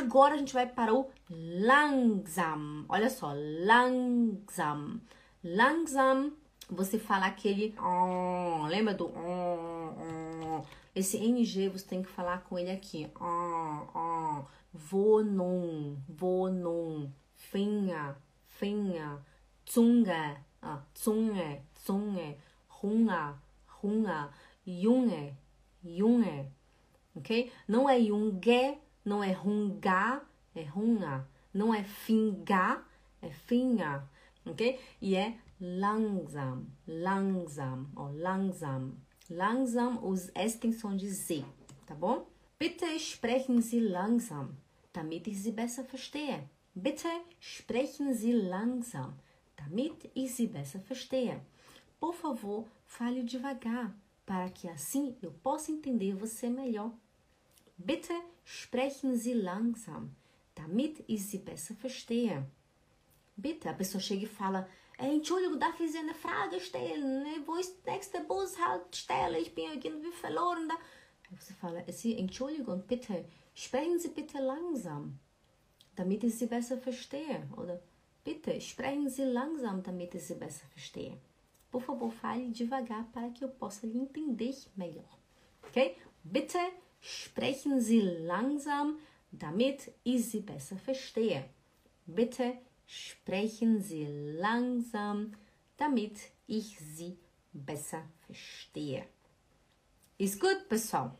Agora a gente vai para o langsam. Olha só, langsam. Langsam, você fala aquele lembra do. Esse NG você tem que falar com ele aqui. Oh, oh. Wohnung, Wohnung, Finger, Finger, Zunge, ah, Zunge, Zunge, Hunger, Hunger, Junge, Junge, ok? Não é Junge, não é Hungar, é Hunger. Não é Fingar, é Finger, ok? E é langsam, langsam, ou langsam. Langsam, os S tem som de Z, tá bom? Bitte sprechen Sie langsam, damit ich Sie besser verstehe. Bitte sprechen Sie langsam, damit ich Sie besser verstehe. Por favor, fale devagar, para que assim eu possa entender você melhor. Bitte sprechen Sie langsam, damit ich Sie besser verstehe. Bitte, a pessoa chega e fala, Entschuldigung, darf ich Sie eine Frage stellen? Wo ist die nächste Bushaltestelle? Ich bin irgendwie verloren da. Você fala, Sie, Entschuldigung, bitte, sprechen Sie bitte langsam, damit ich Sie besser verstehe. Oder bitte, sprechen Sie langsam, damit ich Sie besser verstehe. Por favor, fale devagar para que eu possa lhe entender melhor. Ok? Bitte sprechen Sie langsam, damit ich Sie besser verstehe. Bitte sprechen Sie langsam, damit ich Sie besser verstehe. Ist gut, pessoal?